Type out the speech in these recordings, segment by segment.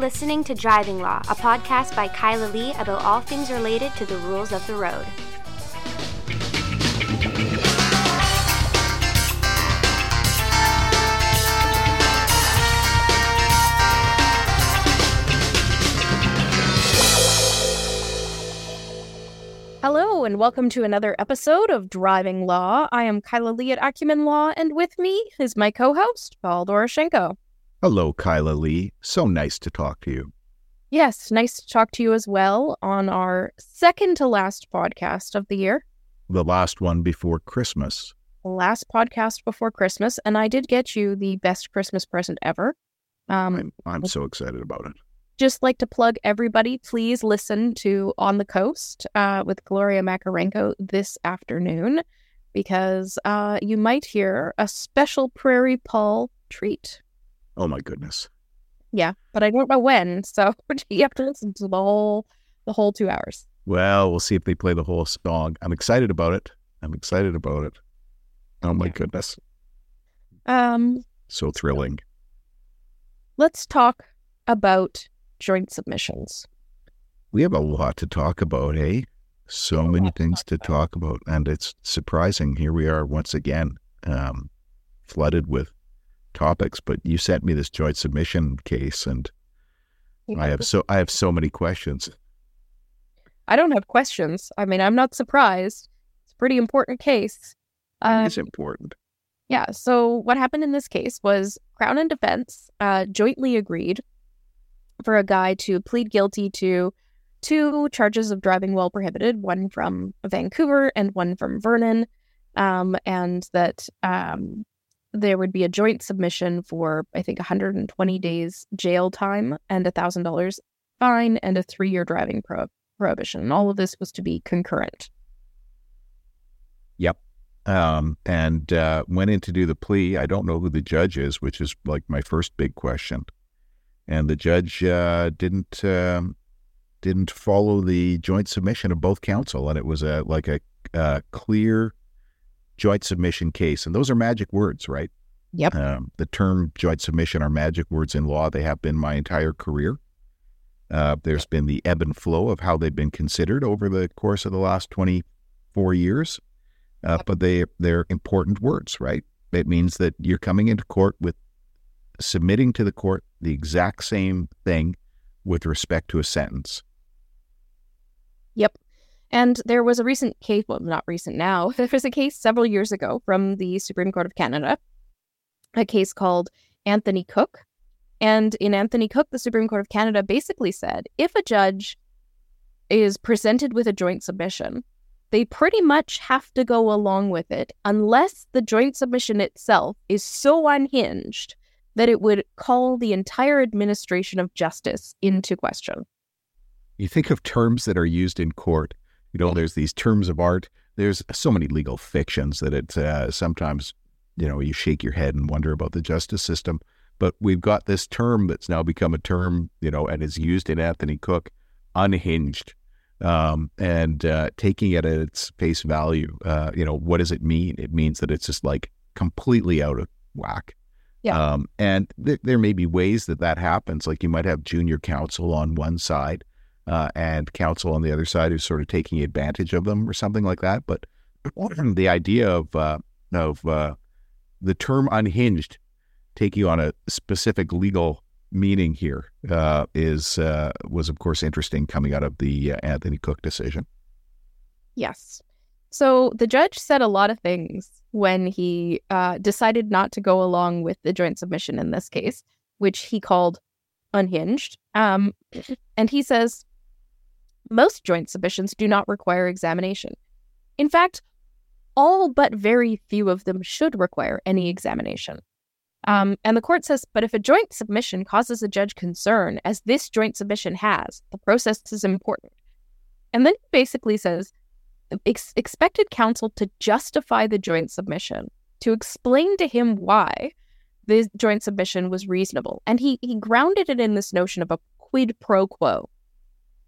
Listening to Driving Law, a podcast by Kyla Lee about all things related to the rules of the road. Hello, and welcome to another episode of Driving Law. I am Kyla Lee at Acumen Law, and with me is my co host, Paul Doroshenko. Hello, Kyla Lee. So nice to talk to you. Yes, nice to talk to you as well on our second to last podcast of the year. The last one before Christmas. Last podcast before Christmas, and I did get you the best Christmas present ever. Um, I'm, I'm so excited about it. Just like to plug everybody, please listen to On the Coast uh, with Gloria Macarenko this afternoon because uh, you might hear a special Prairie Paul treat. Oh my goodness. Yeah, but I don't know when, so you have to listen to the whole the whole two hours. Well, we'll see if they play the whole song. I'm excited about it. I'm excited about it. Oh my yeah. goodness. Um so thrilling. Let's talk about joint submissions. We have a lot to talk about, eh? So many things to talk about. And it's surprising. Here we are once again, um, flooded with topics, but you sent me this joint submission case, and. I have so I have so many questions. I don't have questions. I mean, I'm not surprised. It's a pretty important case. Um, it's important. Yeah. So what happened in this case was Crown and defense uh, jointly agreed for a guy to plead guilty to two charges of driving while prohibited, one from Vancouver and one from Vernon, um, and that um, there would be a joint submission for I think 120 days jail time and a thousand dollars fine and a three year driving pro- prohibition. And all of this was to be concurrent. Yep. Um, and uh, went in to do the plea. I don't know who the judge is, which is like my first big question. And the judge uh, didn't um, didn't follow the joint submission of both counsel, and it was a like a, a clear joint submission case. And those are magic words, right? Yep. Um, the term joint submission are magic words in law. They have been my entire career. Uh, there's been the ebb and flow of how they've been considered over the course of the last 24 years. Uh. But they, they're important words, right? It means that you're coming into court with submitting to the court the exact same thing with respect to a sentence. Yep. And there was a recent case, well, not recent now, there was a case several years ago from the Supreme Court of Canada, a case called Anthony Cook. And in Anthony Cook, the Supreme Court of Canada basically said if a judge is presented with a joint submission, they pretty much have to go along with it unless the joint submission itself is so unhinged that it would call the entire administration of justice into question. You think of terms that are used in court you know, there's these terms of art. There's so many legal fictions that it uh, sometimes, you know, you shake your head and wonder about the justice system. But we've got this term that's now become a term, you know, and is used in Anthony Cook, unhinged, um, and uh, taking it at its face value. Uh, you know, what does it mean? It means that it's just like completely out of whack. Yeah. Um, and th- there may be ways that that happens. Like you might have junior counsel on one side uh, and counsel on the other side who's sort of taking advantage of them or something like that. But the idea of uh, of uh, the term unhinged taking on a specific legal meaning here uh, is uh, was of course interesting coming out of the uh, Anthony Cook decision. Yes. So the judge said a lot of things when he decided not to go along with the joint submission in this case, which he called unhinged. Um, and he says most joint submissions do not require examination. In fact, all but very few of them should require any examination. Um, and the court says, but if a joint submission causes a judge concern, as this joint submission has, the process is important. And then he basically says, ex- expected counsel to justify the joint submission, to explain to him why the joint submission was reasonable. And he, he grounded it in this notion of a quid pro quo,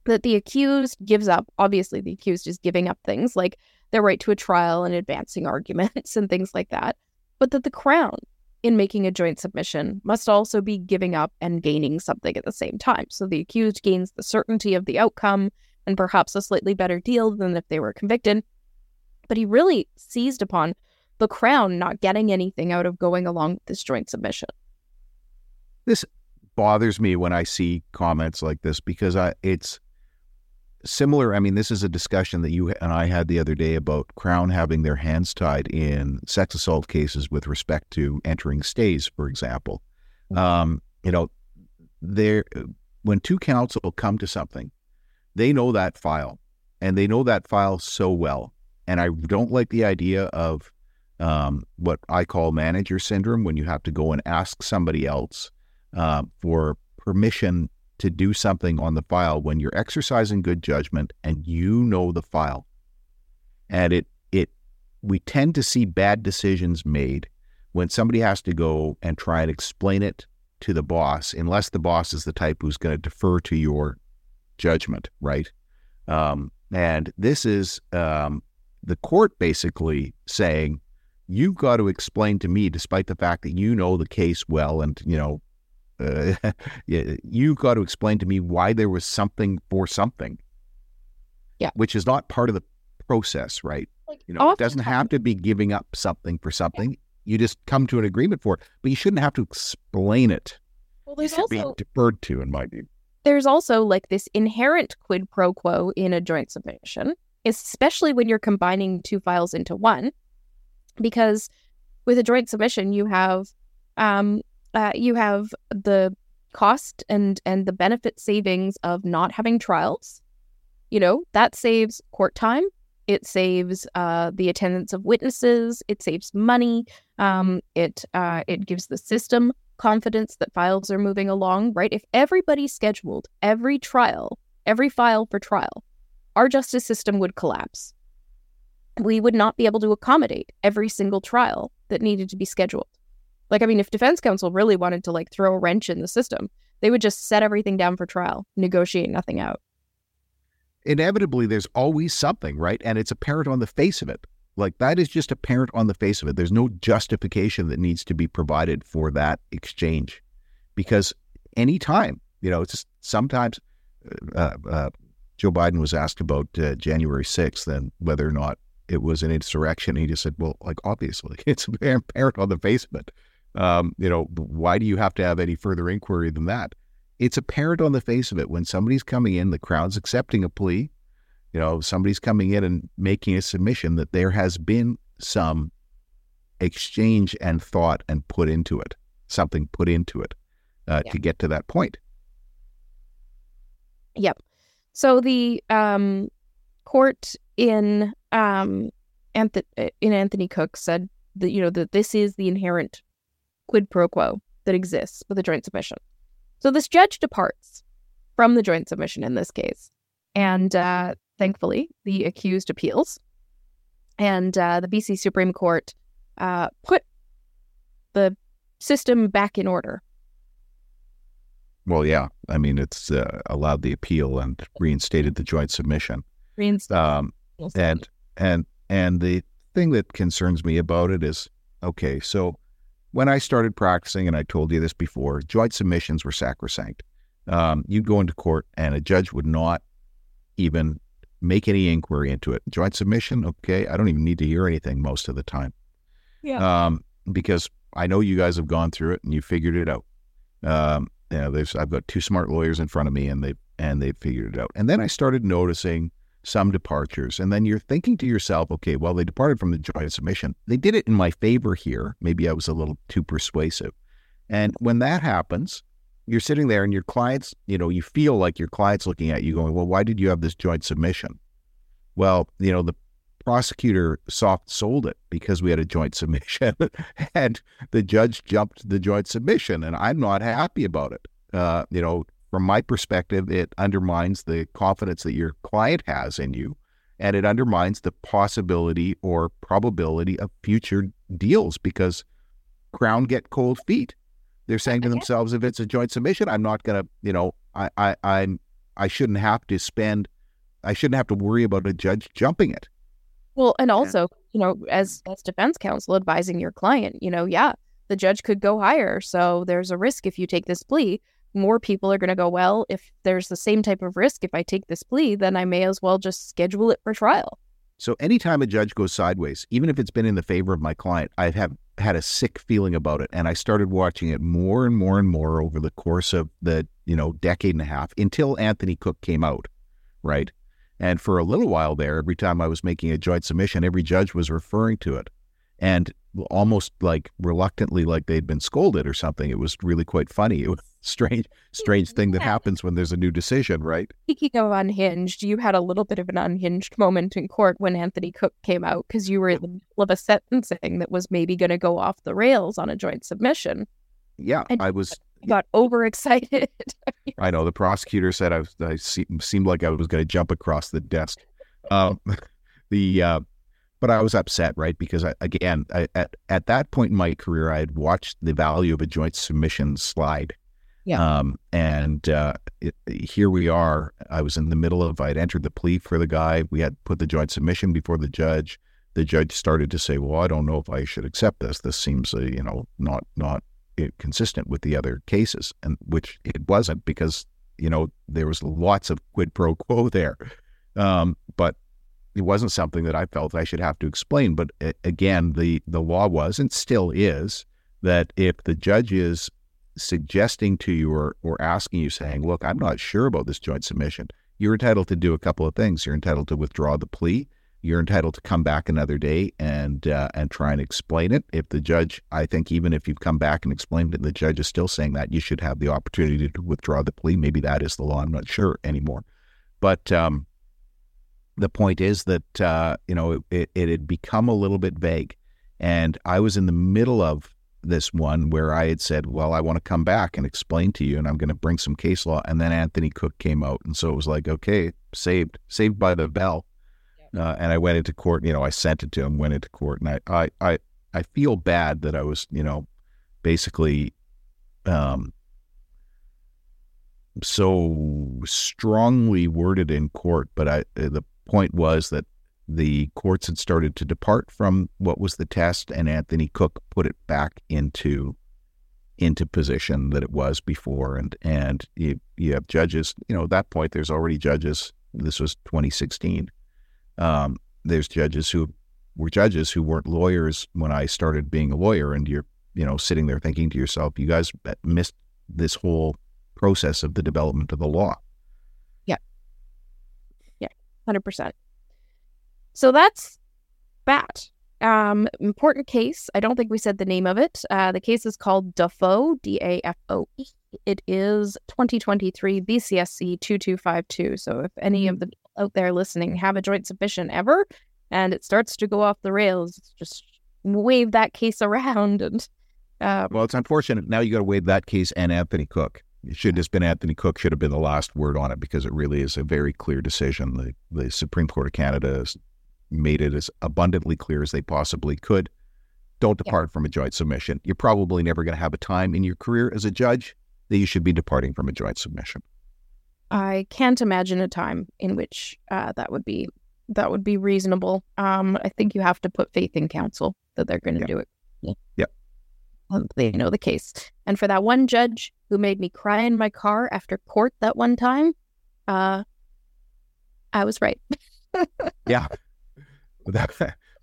that the accused gives up. Obviously, the accused is giving up things like their right to a trial and advancing arguments and things like that, but that the Crown in making a joint submission must also be giving up and gaining something at the same time. So the accused gains the certainty of the outcome and perhaps a slightly better deal than if they were convicted. But he really seized upon the Crown not getting anything out of going along with this joint submission. This bothers me when I see comments like this because I, it's similar. I mean, this is a discussion that you and I had the other day about Crown having their hands tied in sex assault cases with respect to entering stays, for example. Mm-hmm. Um, you know, there when two counsel come to something, they know that file, and they know that file so well. And I don't like the idea of um, what I call manager syndrome, when you have to go and ask somebody else uh, for permission to do something on the file when you're exercising good judgment and you know the file. And it it we tend to see bad decisions made when somebody has to go and try and explain it to the boss, unless the boss is the type who's going to defer to your judgment, right? Um, and this is um, the court basically saying, you've got to explain to me, despite the fact that you know the case well and you know uh, you've got to explain to me why there was something for something. Yeah. Which is not part of the process, right? Like, you know, it doesn't have to be giving up something for something. Yeah. You just come to an agreement for it, but you shouldn't have to explain it. Well, there's also be deferred to, in my view. There's also like this inherent quid pro quo in a joint submission, especially when you're combining two files into one, because with a joint submission, you have um, uh, you have the cost and and the benefit savings of not having trials. You know that saves court time. It saves uh, the attendance of witnesses. It saves money. Um, it uh, it gives the system confidence that files are moving along. Right? If everybody scheduled every trial, every file for trial, our justice system would collapse. We would not be able to accommodate every single trial that needed to be scheduled. Like, I mean, if defense counsel really wanted to like throw a wrench in the system, they would just set everything down for trial, negotiate nothing out. Inevitably, there's always something, right? And it's apparent on the face of it. Like that is just apparent on the face of it. There's no justification that needs to be provided for that exchange, because anytime, you know, it's just sometimes. Uh, uh, Joe Biden was asked about uh, January 6th and whether or not it was an insurrection. He just said, well, like, obviously, it's apparent on the face of it. Um, you know, why do you have to have any further inquiry than that? It's apparent on the face of it when somebody's coming in, the Crown's accepting a plea, you know, somebody's coming in and making a submission that there has been some exchange and thought and put into it, something put into it uh, yeah. to get to that point. Yep. So the um, court in um, Anth- in Anthony Cook said that you know that this is the inherent quid pro quo that exists with a joint submission. So this judge departs from the joint submission in this case. And uh, thankfully, the accused appeals. And uh, the BC Supreme Court uh, put the system back in order. Well, yeah. I mean, it's uh, allowed the appeal and reinstated the joint submission. Reinstated. Um, and and and the thing that concerns me about it is okay. So when I started practicing, and I told you this before, joint submissions were sacrosanct. Um, you'd go into court, and a judge would not even make any inquiry into it. Joint submission, okay, I don't even need to hear anything most of the time. Yeah. Um, because I know you guys have gone through it and you figured it out. Um, you know, I've got two smart lawyers in front of me, and they and they figured it out. And then I started noticing some departures. And then you're thinking to yourself, okay, well, they departed from the joint submission. They did it in my favor here. Maybe I was a little too persuasive. And when that happens, you're sitting there and your clients, you know, you feel like your client's looking at you going, well, why did you have this joint submission? Well, you know, the prosecutor soft sold it because we had a joint submission and the judge jumped the joint submission and I'm not happy about it. Uh, you know, from my perspective, it undermines the confidence that your client has in you, and it undermines the possibility or probability of future deals because Crown get cold feet. They're saying to themselves, if it's a joint submission, I'm not going to, you know, I, I, I'm, I shouldn't have to spend, I shouldn't have to worry about a judge jumping it. Well, and also, you know, as as defense counsel advising your client, you know, yeah, the judge could go higher. So there's a risk if you take this plea. More people are going to go, well, if there's the same type of risk, if I take this plea, then I may as well just schedule it for trial. So anytime a judge goes sideways, even if it's been in the favor of my client, I have had a sick feeling about it. And I started watching it more and more and more over the course of the, you know, decade and a half until Anthony Cook came out. Right. And for a little while there, every time I was making a joint submission, every judge was referring to it. And almost like reluctantly, like they'd been scolded or something. It was really quite funny. It was strange, strange thing that happens when there's a new decision, right? Speaking of unhinged, you had a little bit of an unhinged moment in court when Anthony Cook came out because you were in the middle of a sentencing that was maybe going to go off the rails on a joint submission. Yeah, And I was. Got overexcited. I know the prosecutor said I was. I se- seemed like I was going to jump across the desk. Um, the uh, but I was upset, right? Because I, again, I, at at that point in my career, I had watched the value of a joint submission slide. Yeah. Um, and uh, it, here we are. I was in the middle of. I'd entered the plea for the guy. We had put the joint submission before the judge. The judge started to say, "Well, I don't know if I should accept this. This seems, uh, you know, not not uh, consistent with the other cases," and which it wasn't because you know there was lots of quid pro quo there. Um, but it wasn't something that I felt I should have to explain. But again, the the law was and still is that if the judge is suggesting to you or, or asking you, saying, "Look, I'm not sure about this joint submission," you're entitled to do a couple of things. You're entitled to withdraw the plea. You're entitled to come back another day and uh, and try and explain it. If the judge, I think, even if you've come back and explained it, the judge is still saying that you should have the opportunity to withdraw the plea. Maybe that is the law. I'm not sure anymore. But um, the point is that uh, you know it, it had become a little bit vague, and I was in the middle of this one where I had said, "Well, I want to come back and explain to you, and I'm going to bring some case law." And then Anthony Cook came out, and so it was like, "Okay, saved, saved by the bell." Uh, and I went into court. You know, I sent it to him, went into court, and I, I, I, I feel bad that I was, you know, basically, um, so strongly worded in court. But I, uh, the point was that the courts had started to depart from what was the test, and Anthony Cook put it back into into position that it was before. And and you, you have judges. You know, at that point, there's already judges. This was 2016. Um, there's judges who were judges who weren't lawyers when I started being a lawyer, and you're you know sitting there thinking to yourself, you guys missed this whole process of the development of the law. Hundred percent. So that's that. Um, important case. I don't think we said the name of it. Uh, the case is called Dafoe, D A F O E. It is 2023 BCSC 2252. So if any of the out there listening have a joint submission ever and it starts to go off the rails, just wave that case around and um, Well, it's unfortunate. Now you got to wave that case and Anthony Cook. It should have been Anthony Cook should have been the last word on it because it really is a very clear decision. The the Supreme Court of Canada has made it as abundantly clear as they possibly could. Don't Yeah. depart from a joint submission. You're probably never going to have a time in your career as a judge that you should be departing from a joint submission. I can't imagine a time in which uh, that would be that would be reasonable. Um, I think you have to put faith in counsel that they're going to Yeah. do it. Yeah. Yeah. They know the case. And for that one judge who made me cry in my car after court that one time, uh, I was right. Yeah.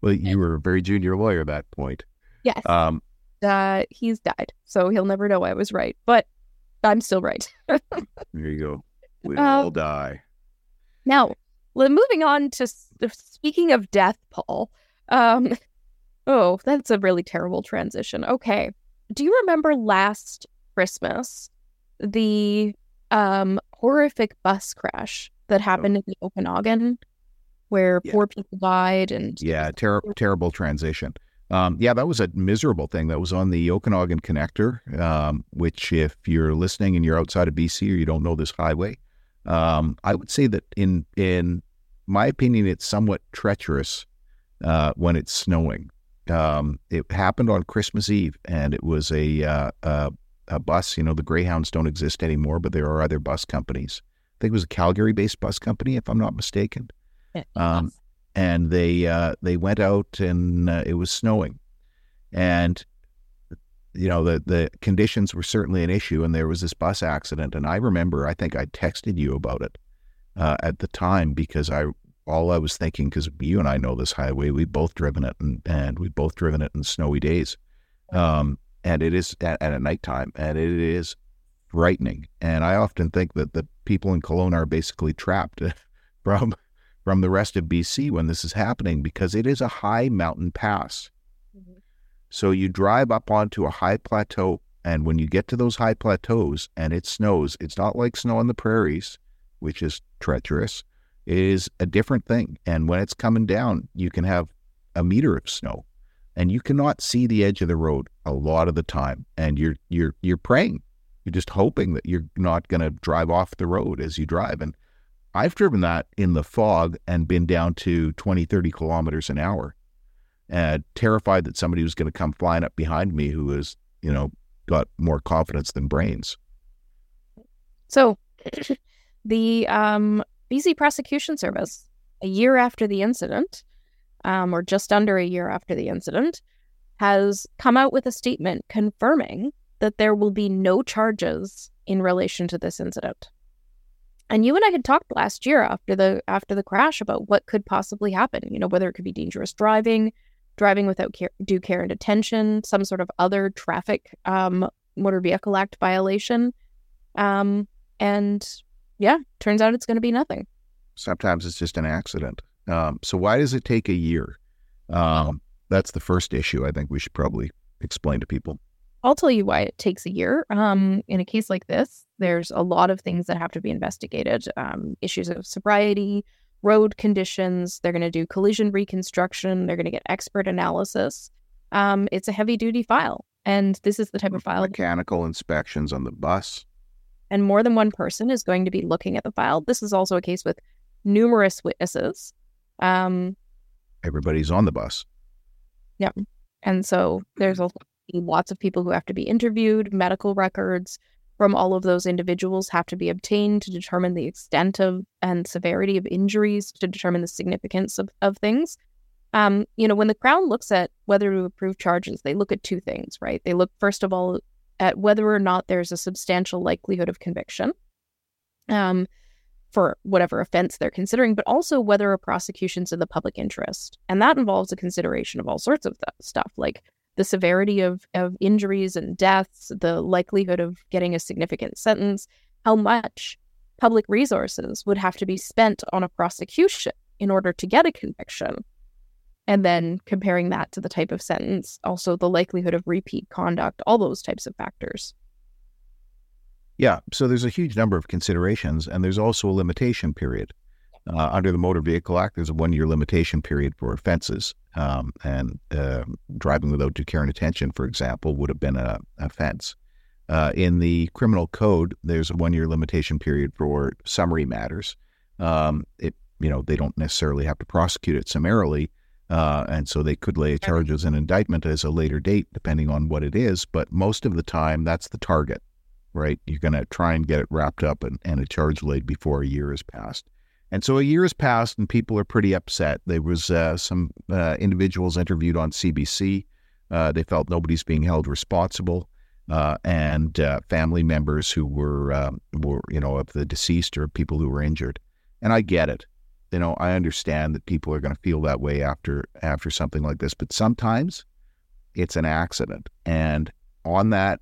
Well, you were a very junior lawyer at that point. yes. Um, uh, he's died, so he'll never know I was right. But I'm still right. there you go. We Uh, all die. Now, moving on to speaking of death, Paul. Um, oh, that's a really terrible transition. Okay, do you remember last Christmas the um horrific bus crash that happened in the Okanagan, where Yeah. four people died and Yeah, ter- terrible transition. Um, yeah, that was a miserable thing. That was on the Okanagan Connector, um, which, if you're listening and you're outside of BC or you don't know this highway, um, I would say that in in my opinion, it's somewhat treacherous uh, when it's snowing. Um, it happened on Christmas Eve, and it was a, uh, a a bus. You know, the Greyhounds don't exist anymore, but there are other bus companies. I think it was a Calgary-based bus company, if I'm not mistaken um, and they uh, they went out and uh, it was snowing, and you know, the the conditions were certainly an issue, and there was this bus accident, and I remember, I think I texted you about it uh, at the time because I all I was thinking because you and I know this highway, we've both driven it, and and we've both driven it in snowy days, um, and it is at, at nighttime, and it is frightening. And I often think that the people in Kelowna are basically trapped from from the rest of BC when this is happening because it is a high mountain pass. Mm-hmm. So you drive up onto a high plateau, and when you get to those high plateaus and it snows, it's not like snow on the prairies, which is treacherous. Is a different thing. And when it's coming down, you can have a meter of snow, and you cannot see the edge of the road a lot of the time. And you're you're you're praying, you're just hoping that you're not going to drive off the road as you drive. And I've driven that in the fog and been down to 20, 30 kilometers an hour, uh, terrified that somebody was going to come flying up behind me who has, you know, got more confidence than brains. So, the um, BC Prosecution Service, a year after the incident, um, or just under a year after the incident, has come out with a statement confirming that there will be no charges in relation to this incident. And you and I had talked last year after the after the crash about what could possibly happen. You know, whether it could be dangerous driving, driving without care, due care and attention, some sort of other traffic um, motor vehicle act violation. Um, and yeah, turns out it's going to be nothing. Sometimes it's just an accident. Um, so why does it take a year? Um, that's the first issue. I think we should probably explain to people. I'll tell you why it takes a year. Um, in a case like this, there's a lot of things that have to be investigated um, issues of sobriety, road conditions. They're going to do collision reconstruction. They're going to get expert analysis. Um, it's a heavy duty file. And this is the type of file. Mechanical inspections on the bus. And more than one person is going to be looking at the file. This is also a case with numerous witnesses. Um, Everybody's on the bus. Yeah. And so there's lots of people who have to be interviewed, medical records from all of those individuals have to be obtained to determine the extent of and severity of injuries, to determine the significance of, of things. Um, you know, when the Crown looks at whether to approve charges, they look at two things, right? They look, first of all, at whether or not there's a substantial likelihood of conviction um, for whatever offense they're considering, but also whether a prosecution's in the public interest. And that involves a consideration of all sorts of stuff, like the severity of, of injuries and deaths, the likelihood of getting a significant sentence, how much public resources would have to be spent on a prosecution in order to get a conviction. And then comparing that to the type of sentence, also the likelihood of repeat conduct, all those types of factors. Yeah. So there's a huge number of considerations, and there's also a limitation period. Uh, under the Motor Vehicle Act, there's a one year limitation period for offenses. Um, and uh, driving without due care and attention, for example, would have been an offense. Uh, in the criminal code, there's a one year limitation period for summary matters. Um, it, you know, they don't necessarily have to prosecute it summarily. Uh, and so they could lay a charge as an indictment as a later date, depending on what it is. But most of the time, that's the target, right? You're going to try and get it wrapped up and, and a charge laid before a year has passed. And so a year has passed, and people are pretty upset. There was uh, some uh, individuals interviewed on CBC. Uh, they felt nobody's being held responsible, uh, and uh, family members who were um, were you know of the deceased or people who were injured. And I get it. You know, I understand that people are going to feel that way after after something like this. But sometimes it's an accident, and on that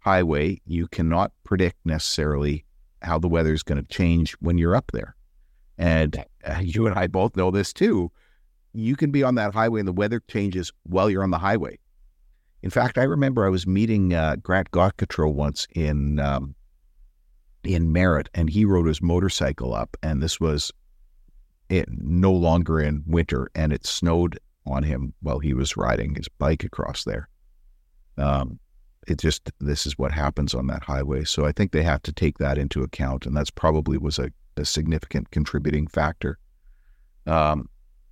highway, you cannot predict necessarily how the weather is going to change when you're up there. And uh, you and I both know this too. You can be on that highway and the weather changes while you're on the highway. In fact, I remember I was meeting uh, Grant Gotkatro once in um, in Merritt, and he rode his motorcycle up, and this was it, no longer in winter, and it snowed on him while he was riding his bike across there. Um, it just this is what happens on that highway, so I think they have to take that into account, and that's probably was a a significant contributing factor um,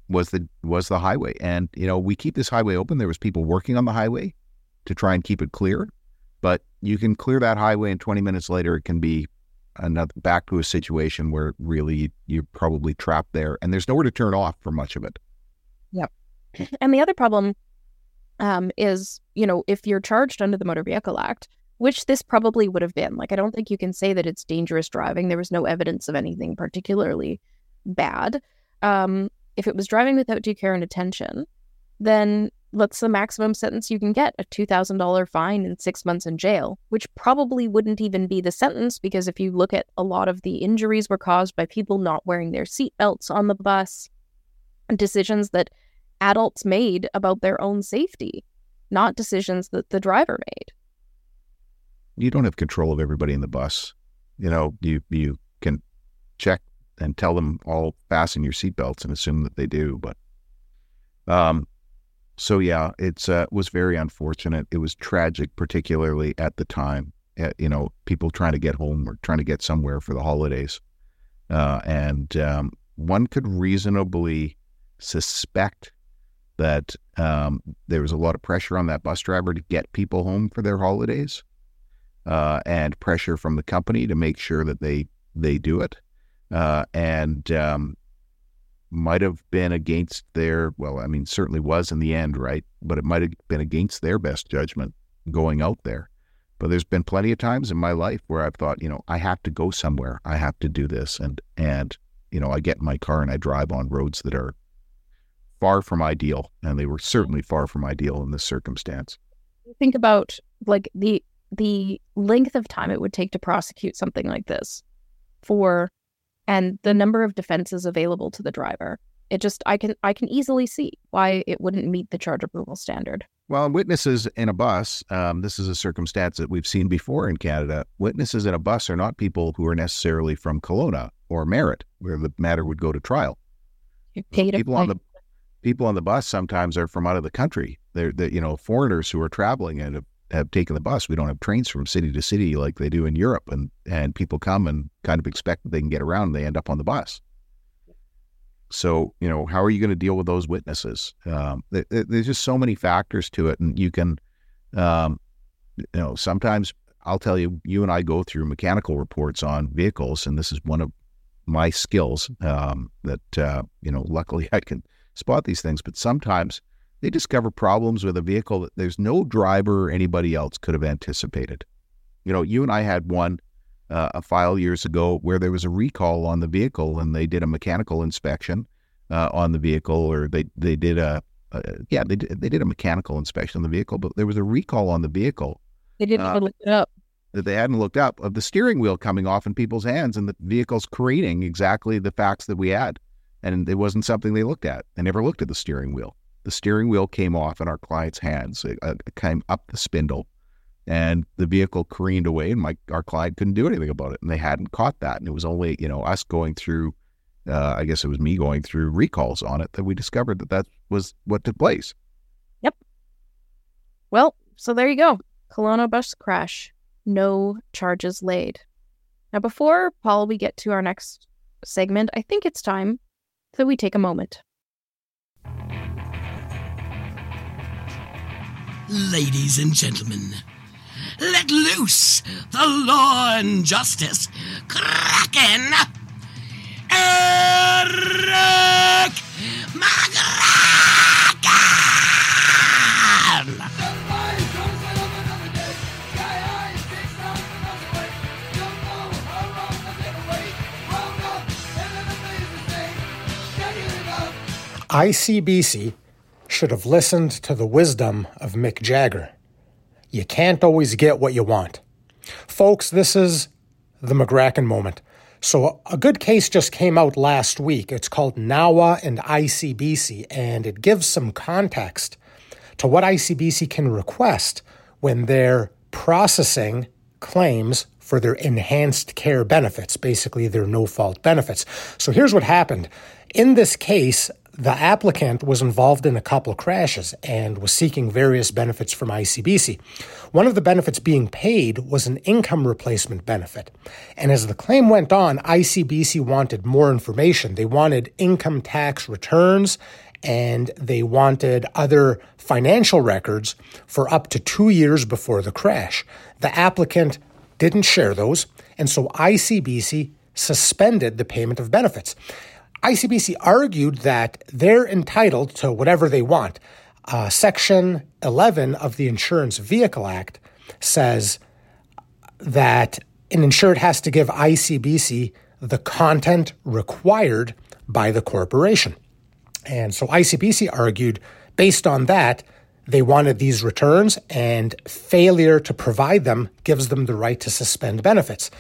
was the was the highway. And you know, we keep this highway open. There was people working on the highway to try and keep it clear, but you can clear that highway, and 20 minutes later, it can be another back to a situation where really you're probably trapped there, and there's nowhere to turn off for much of it. Yep. And the other problem um, is, you know, if you're charged under the Motor Vehicle Act, which this probably would have been. Like, I don't think you can say that it's dangerous driving. There was no evidence of anything particularly bad. Um, if it was driving without due care and attention, then what's the maximum sentence you can get? A $2,000 fine and six months in jail, which probably wouldn't even be the sentence because if you look at a lot of the injuries were caused by people not wearing their seatbelts on the bus, decisions that adults made about their own safety, not decisions that the driver made. You don't have control of everybody in the bus. You know, you you can check and tell them all fasten your seatbelts and assume that they do, but um so yeah, it's uh, was very unfortunate. It was tragic, particularly at the time. Uh, you know, people trying to get home or trying to get somewhere for the holidays, uh, and um, one could reasonably suspect that um, there was a lot of pressure on that bus driver to get people home for their holidays, uh, and pressure from the company to make sure that they they do it. Uh, and um, might have been against their, well, I mean, certainly was in the end, right? But it might have been against their best judgment going out there. But there's been plenty of times in my life where I've thought, you know, I have to go somewhere. I have to do this. And, and, you know, I get in my car and I drive on roads that are far from ideal. And they were certainly far from ideal in this circumstance. Think about like the, the length of time it would take to prosecute something like this for and the number of defenses available to the driver. It just I can I can easily see why it wouldn't meet the charge approval standard. Well, witnesses in a bus, um, this is a circumstance that we've seen before in Canada. Witnesses in a bus are not people who are necessarily from Kelowna or Merritt, where the matter would go to trial. people on the people on the bus sometimes are from out of the country. They're, they're you know foreigners who are traveling and have have taken the bus. We don't have trains from city to city like they do in Europe, and and people come and kind of expect that they can get around. and They end up on the bus. So you know, how are you going to deal with those witnesses? Um, there's just so many factors to it, and you can, um, you know, sometimes I'll tell you, you and I go through mechanical reports on vehicles, and this is one of my skills um, that uh, you know. Luckily, I can spot these things, but sometimes they discover problems with a vehicle that there's no driver or anybody else could have anticipated. You know, you and I had one uh, a file years ago where there was a recall on the vehicle, and they did a mechanical inspection uh, on the vehicle, or they they did a, a yeah they did, they did a mechanical inspection on the vehicle, but there was a recall on the vehicle. They didn't uh, look it up. That they hadn't looked up of the steering wheel coming off in people's hands, and the vehicle's creating exactly the facts that we had, and it wasn't something they looked at. They never looked at the steering wheel the steering wheel came off in our client's hands. It, uh, it came up the spindle, and the vehicle careened away, and my our client couldn't do anything about it, and they hadn't caught that. And it was only you know us going through, uh, I guess it was me going through recalls on it that we discovered that that was what took place. Yep. Well, so there you go. Kelowna bus crash. No charges laid. Now, before Paul, we get to our next segment, I think it's time that we take a moment Ladies and gentlemen, let loose the law and justice Kraken! Erik Magraken! ICBC should have listened to the wisdom of Mick Jagger. You can't always get what you want. Folks, this is the Magraken moment. So, a good case just came out last week. It's called NAWA and ICBC, and it gives some context to what ICBC can request when they're processing claims for their enhanced care benefits, basically their no fault benefits. So, here's what happened. In this case, the applicant was involved in a couple of crashes and was seeking various benefits from ICBC. One of the benefits being paid was an income replacement benefit. And as the claim went on, ICBC wanted more information. They wanted income tax returns and they wanted other financial records for up to two years before the crash. The applicant didn't share those, and so ICBC suspended the payment of benefits. ICBC argued that they're entitled to whatever they want. Uh, Section 11 of the Insurance Vehicle Act says that an insured has to give ICBC the content required by the corporation. And so ICBC argued, based on that, they wanted these returns, and failure to provide them gives them the right to suspend benefits.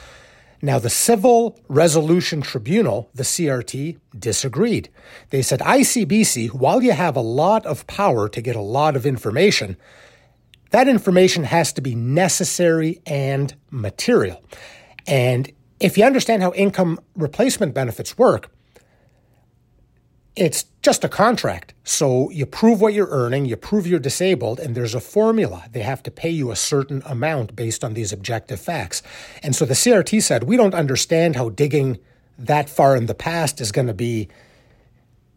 Now, the Civil Resolution Tribunal, the CRT, disagreed. They said, ICBC, while you have a lot of power to get a lot of information, that information has to be necessary and material. And if you understand how income replacement benefits work, it's just a contract. So you prove what you're earning, you prove you're disabled, and there's a formula. They have to pay you a certain amount based on these objective facts. And so the CRT said, we don't understand how digging that far in the past is going to be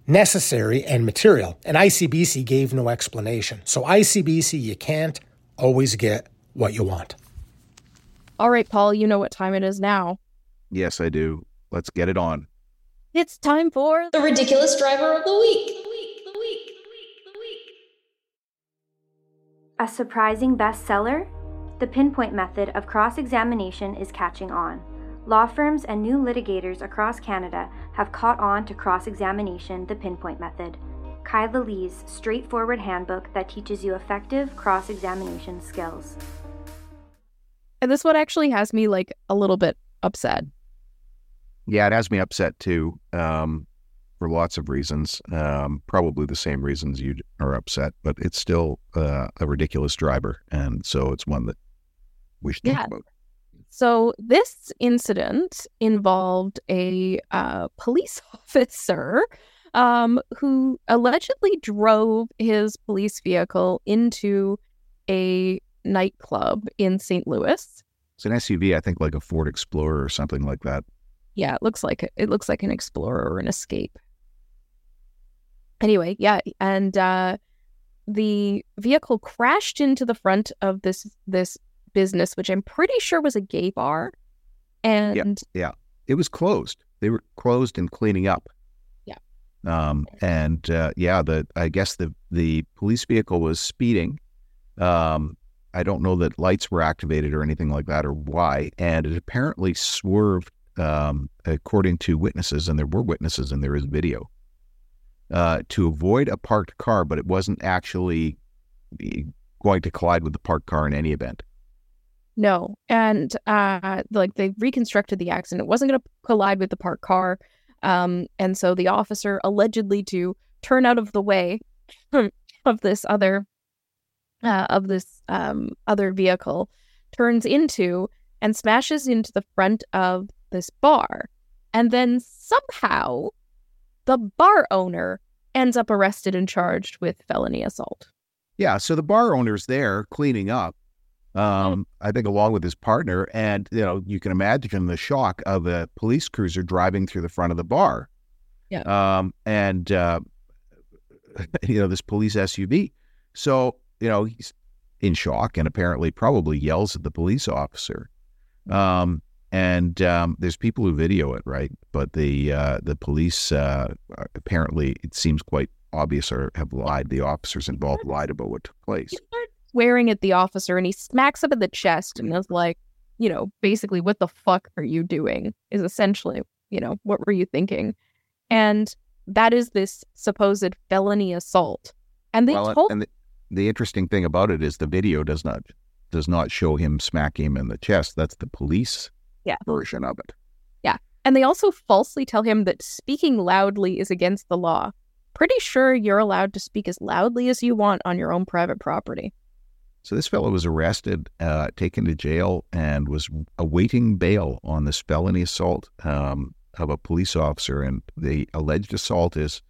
necessary and material. And ICBC gave no explanation. So, ICBC, you can't always get what you want. All right, Paul, you know what time it is now. Yes, I do. Let's get it on. It's time for the ridiculous driver of the week. A surprising bestseller? The pinpoint method of cross examination is catching on. Law firms and new litigators across Canada have caught on to cross examination, the pinpoint method. Kyla Lee's straightforward handbook that teaches you effective cross examination skills. And this one actually has me like a little bit upset yeah, it has me upset too, um, for lots of reasons. Um, probably the same reasons you are upset, but it's still uh, a ridiculous driver, and so it's one that we should yeah. talk about. So this incident involved a uh, police officer um, who allegedly drove his police vehicle into a nightclub in St. Louis. It's an SUV, I think, like a Ford Explorer or something like that. Yeah, it looks like it looks like an explorer or an escape. Anyway, yeah, and uh, the vehicle crashed into the front of this this business, which I'm pretty sure was a gay bar. And yeah, yeah. it was closed. They were closed and cleaning up. Yeah. Um, and uh, yeah, the I guess the the police vehicle was speeding. Um, I don't know that lights were activated or anything like that or why, and it apparently swerved um, according to witnesses, and there were witnesses and there is video, uh, to avoid a parked car, but it wasn't actually going to collide with the parked car in any event. No, and uh, like they reconstructed the accident, it wasn't going to collide with the parked car, um, and so the officer allegedly to turn out of the way of this other uh, of this um, other vehicle turns into and smashes into the front of this bar. And then somehow the bar owner ends up arrested and charged with felony assault. Yeah. So the bar owner's there cleaning up, um, I think, along with his partner. And, you know, you can imagine the shock of a police cruiser driving through the front of the bar. Yeah. Um, and, uh, you know, this police SUV. So, you know, he's in shock and apparently probably yells at the police officer. Um, and um, there's people who video it, right? But the uh, the police uh, apparently it seems quite obvious or have lied. The officers involved lied about what took place. He starts swearing at the officer, and he smacks him in the chest, and is like, you know, basically, what the fuck are you doing? Is essentially, you know, what were you thinking? And that is this supposed felony assault. And they well, told. And the, the interesting thing about it is the video does not does not show him smack him in the chest. That's the police yeah. version of it. Yeah. And they also falsely tell him that speaking loudly is against the law. Pretty sure you're allowed to speak as loudly as you want on your own private property. So this fellow was arrested, uh, taken to jail, and was awaiting bail on this felony assault um, of a police officer. And the alleged assault is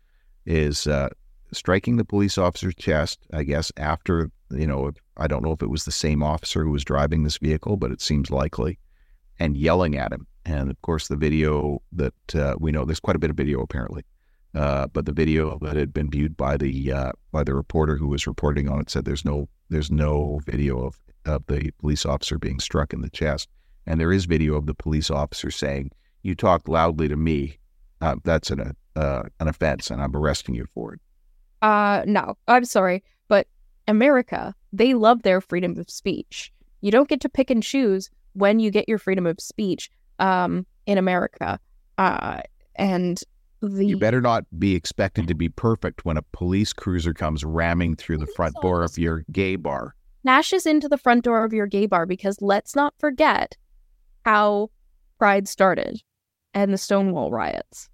is uh, striking the police officer's chest. I guess after you know, I don't know if it was the same officer who was driving this vehicle, but it seems likely and yelling at him. And of course, the video that uh, we know there's quite a bit of video apparently, uh, but the video that had been viewed by the uh, by the reporter who was reporting on it said there's no there's no video of of the police officer being struck in the chest, and there is video of the police officer saying, "You talk loudly to me. Uh, that's an uh, an offense, and I'm arresting you for it." Uh, no, I'm sorry, but America, they love their freedom of speech. You don't get to pick and choose when you get your freedom of speech um, in America. Uh, and the You better not be expected to be perfect when a police cruiser comes ramming through the front door of your gay bar. smashes into the front door of your gay bar because let's not forget how Pride started and the Stonewall riots.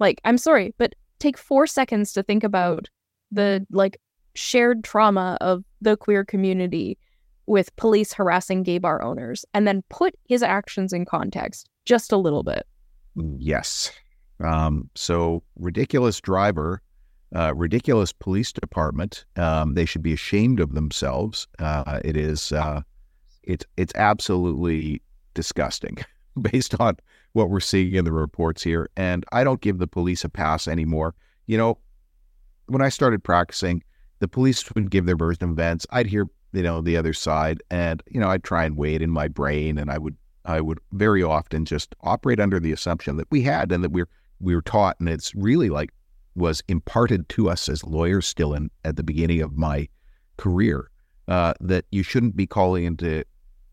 Like, I'm sorry, but take four seconds to think about the like shared trauma of the queer community with police harassing gay bar owners and then put his actions in context just a little bit. Yes. Um, so ridiculous driver, uh, ridiculous police department. Um, they should be ashamed of themselves. Uh, it is. Uh, it's it's absolutely disgusting, based on what we're seeing in the reports here. And I don't give the police a pass anymore. You know, when I started practicing, the police would give their version events. I'd hear you know the other side, and you know I'd try and weigh it in my brain, and I would I would very often just operate under the assumption that we had and that we're we were taught, and it's really like was imparted to us as lawyers still in at the beginning of my career uh, that you shouldn't be calling into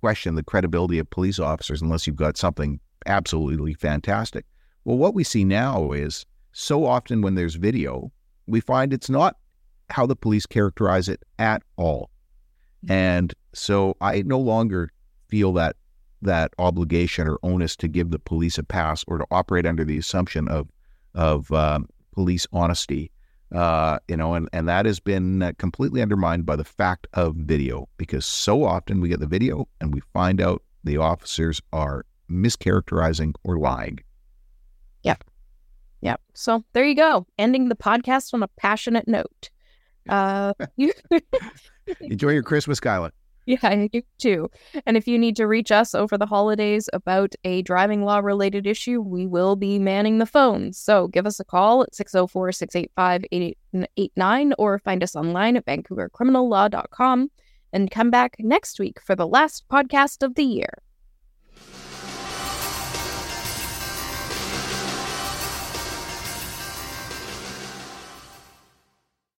question the credibility of police officers unless you've got something absolutely fantastic. Well, what we see now is so often when there's video, we find it's not how the police characterize it at all. And so I no longer feel that that obligation or onus to give the police a pass or to operate under the assumption of of um, police honesty. Uh, you know, and, and that has been uh, completely undermined by the fact of video because so often we get the video and we find out the officers are mischaracterizing or lying. Yep. Yep. So there you go. Ending the podcast on a passionate note. Uh, you, Enjoy your Christmas, Kyla. yeah, you too. And if you need to reach us over the holidays about a driving law related issue, we will be manning the phones. So give us a call at 604 685 8889 or find us online at vancouvercriminallaw.com and come back next week for the last podcast of the year.